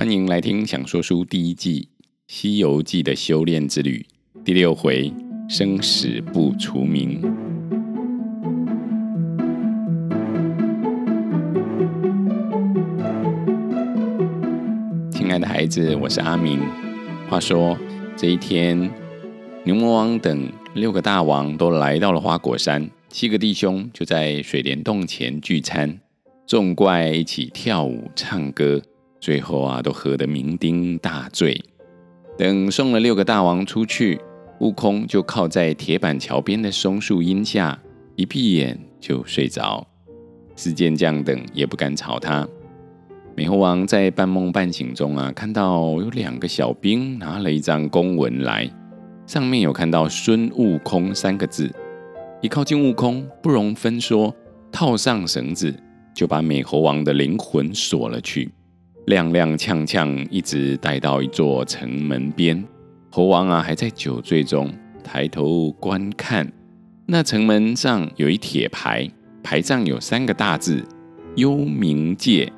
欢迎来听《想说书》第一季《西游记》的修炼之旅第六回：生死不除名。亲爱的孩子，我是阿明。话说这一天，牛魔王等六个大王都来到了花果山，七个弟兄就在水帘洞前聚餐，众怪一起跳舞唱歌。最后啊，都喝得酩酊大醉。等送了六个大王出去，悟空就靠在铁板桥边的松树荫下，一闭眼就睡着。四健将等也不敢吵他。美猴王在半梦半醒中啊，看到有两个小兵拿了一张公文来，上面有看到“孙悟空”三个字。一靠近悟空，不容分说，套上绳子，就把美猴王的灵魂锁了去。踉踉跄跄，一直带到一座城门边。猴王啊，还在酒醉中，抬头观看，那城门上有一铁牌，牌上有三个大字“幽冥界”。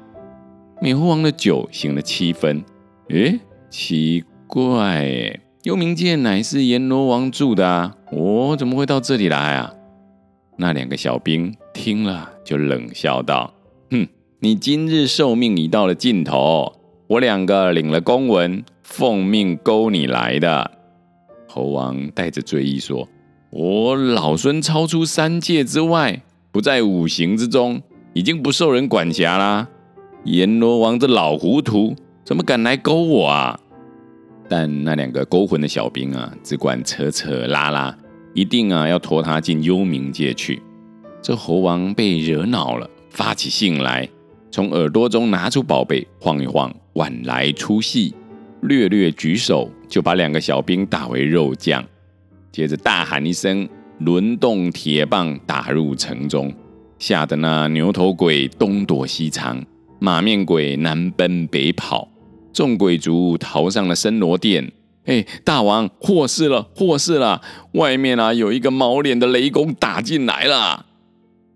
美猴王的酒醒了七分，诶，奇怪，幽冥界乃是阎罗王住的啊，我怎么会到这里来啊？那两个小兵听了，就冷笑道：“。”你今日寿命已到了尽头，我两个领了公文，奉命勾你来的。猴王带着醉意说：“我老孙超出三界之外，不在五行之中，已经不受人管辖啦。阎罗王这老糊涂，怎么敢来勾我啊？”但那两个勾魂的小兵啊，只管扯扯拉拉，一定啊要拖他进幽冥界去。这猴王被惹恼了，发起性来。从耳朵中拿出宝贝，晃一晃，晚来粗细，略略举手，就把两个小兵打为肉酱。接着大喊一声，轮动铁棒打入城中，吓得那牛头鬼东躲西藏，马面鬼南奔北跑，众鬼卒逃上了森罗殿。哎，大王，祸事了，祸事了！外面啊，有一个毛脸的雷公打进来了。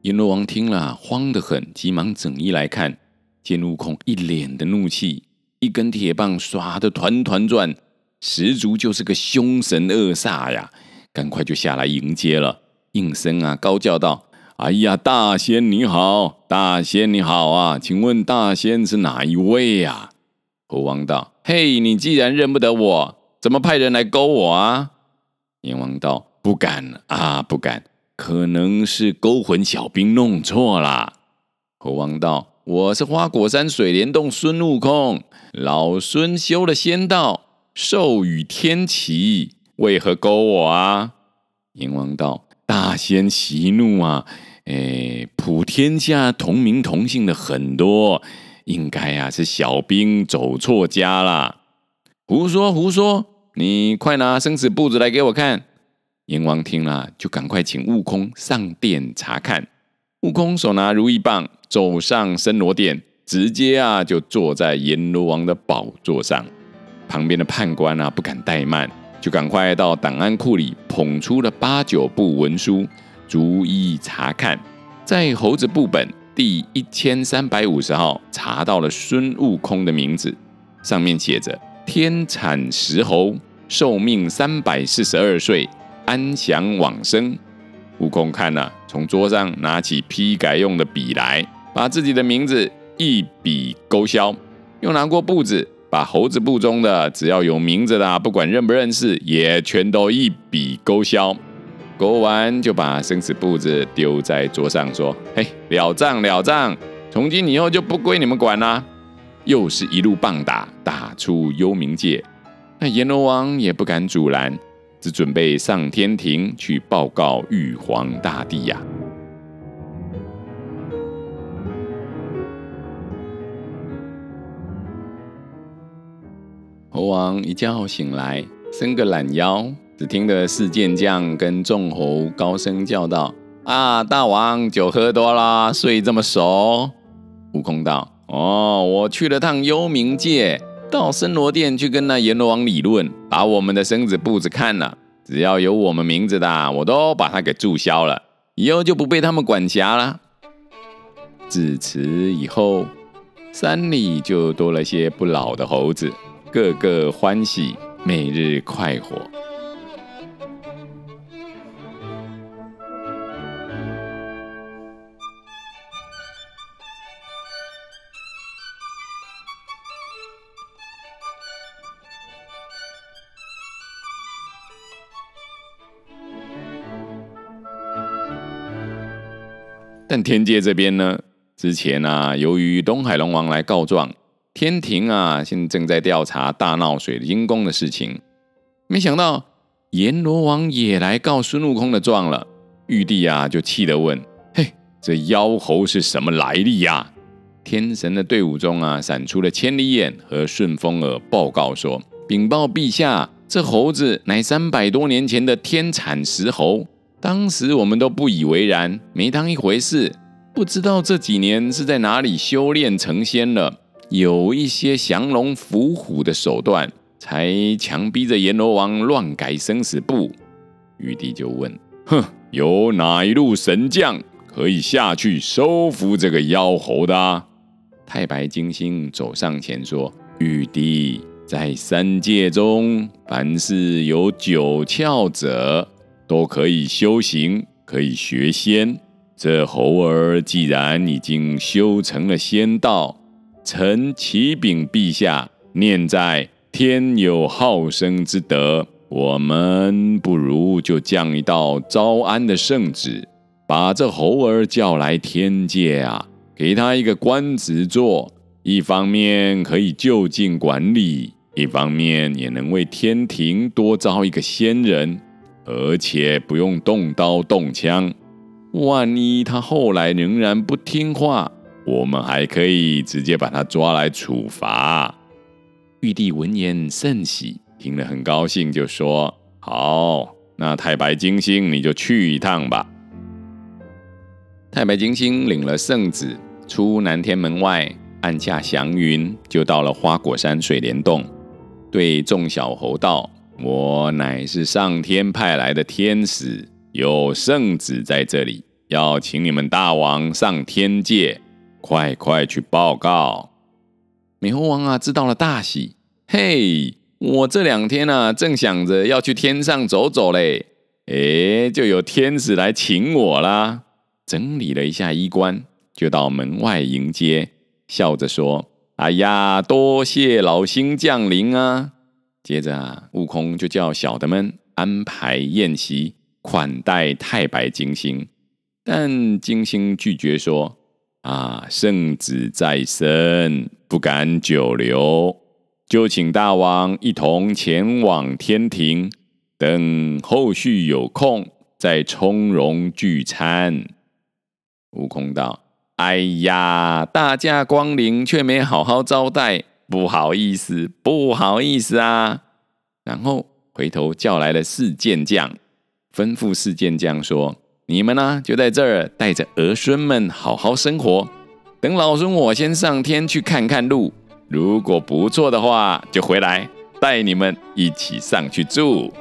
阎罗王听了，慌得很，急忙整衣来看，见悟空一脸的怒气，一根铁棒耍得团团转，十足就是个凶神恶煞呀！赶快就下来迎接了，应声啊，高叫道：“哎呀，大仙你好，大仙你好啊！请问大仙是哪一位呀？”猴王道：“嘿，你既然认不得我，怎么派人来勾我啊？”阎王道：“不敢啊，不敢。”可能是勾魂小兵弄错了。猴王道：“我是花果山水帘洞孙悟空，老孙修了仙道，授予天齐，为何勾我啊？”阎王道：“大仙息怒啊！哎，普天下同名同姓的很多，应该啊是小兵走错家了。”胡说胡说！你快拿生死簿子来给我看。阎王听了，就赶快请悟空上殿查看。悟空手拿如意棒，走上森罗殿，直接啊就坐在阎罗王的宝座上。旁边的判官啊不敢怠慢，就赶快到档案库里捧出了八九部文书，逐一查看。在猴子部本第一千三百五十号查到了孙悟空的名字，上面写着“天产石猴，寿命三百四十二岁”。安详往生，悟空看了，从桌上拿起批改用的笔来，把自己的名字一笔勾销，又拿过簿子，把猴子簿中的只要有名字的，不管认不认识，也全都一笔勾销。勾完就把生死簿子丢在桌上，说：“ 嘿，了账了账，从今以后就不归你们管了。”又是一路棒打，打出幽冥界，那阎罗王也不敢阻拦。只准备上天庭去报告玉皇大帝呀、猴王一觉醒来，伸个懒腰，只听得四健将跟众猴高声叫道：“啊，大王酒喝多啦，睡这么熟。”悟空道：“哦，我去了趟幽冥界。”到森罗殿去跟那阎罗王理论，把我们的生死簿子看了，只要有我们名字的，我都把它给注销了，以后就不被他们管辖了。自此以后，山里就多了些不老的猴子，个个欢喜，每日快活。但天界这边呢？之前啊，由于东海龙王来告状，天庭啊，现在正在调查大闹水晶宫的事情。没想到阎罗王也来告孙悟空的状了。玉帝啊，就气得问：“嘿，这妖猴是什么来历呀？”天神的队伍中啊，闪出了千里眼和顺风耳，报告说：“禀报陛下，这猴子乃三百多年前的天产石猴。”当时我们都不以为然，没当一回事。不知道这几年是在哪里修炼成仙了，有一些降龙伏虎的手段，才强逼着阎罗王乱改生死簿。玉帝就问：“哼，有哪一路神将可以下去收服这个妖猴的啊？”太白金星走上前说：“玉帝，在三界中，凡是有九窍者。”都可以修行，可以学仙。这猴儿既然已经修成了仙道，臣启禀陛下，念在天有好生之德，我们不如就降一道招安的圣旨，把这猴儿叫来天界啊，给他一个官职做，一方面可以就近管理，一方面也能为天庭多招一个仙人。而且不用动刀动枪，万一他后来仍然不听话，我们还可以直接把他抓来处罚。玉帝闻言甚喜，听了很高兴，就说：“好，那太白金星你就去一趟吧。”太白金星领了圣旨，出南天门外，按下祥云，就到了花果山水帘洞，对众小猴道。我乃是上天派来的天使，有圣旨在这里，要请你们大王上天界，快快去报告。美猴王啊，知道了大喜，嘿，我这两天啊，正想着要去天上走走嘞，诶，就有天使来请我啦。整理了一下衣冠，就到门外迎接，笑着说：“哎呀，多谢老星降临啊。”接着啊，悟空就叫小的们安排宴席款待太白金星，但金星拒绝说：“啊，圣旨在身，不敢久留，就请大王一同前往天庭，等后续有空再从容聚餐。”悟空道：“哎呀，大驾光临却没好好招待。”不好意思，不好意思啊！然后回头叫来了四件将，吩咐四件将说：“你们呢，就在这儿带着儿孙们好好生活。等老孙我先上天去看看路，如果不错的话，就回来带你们一起上去住。”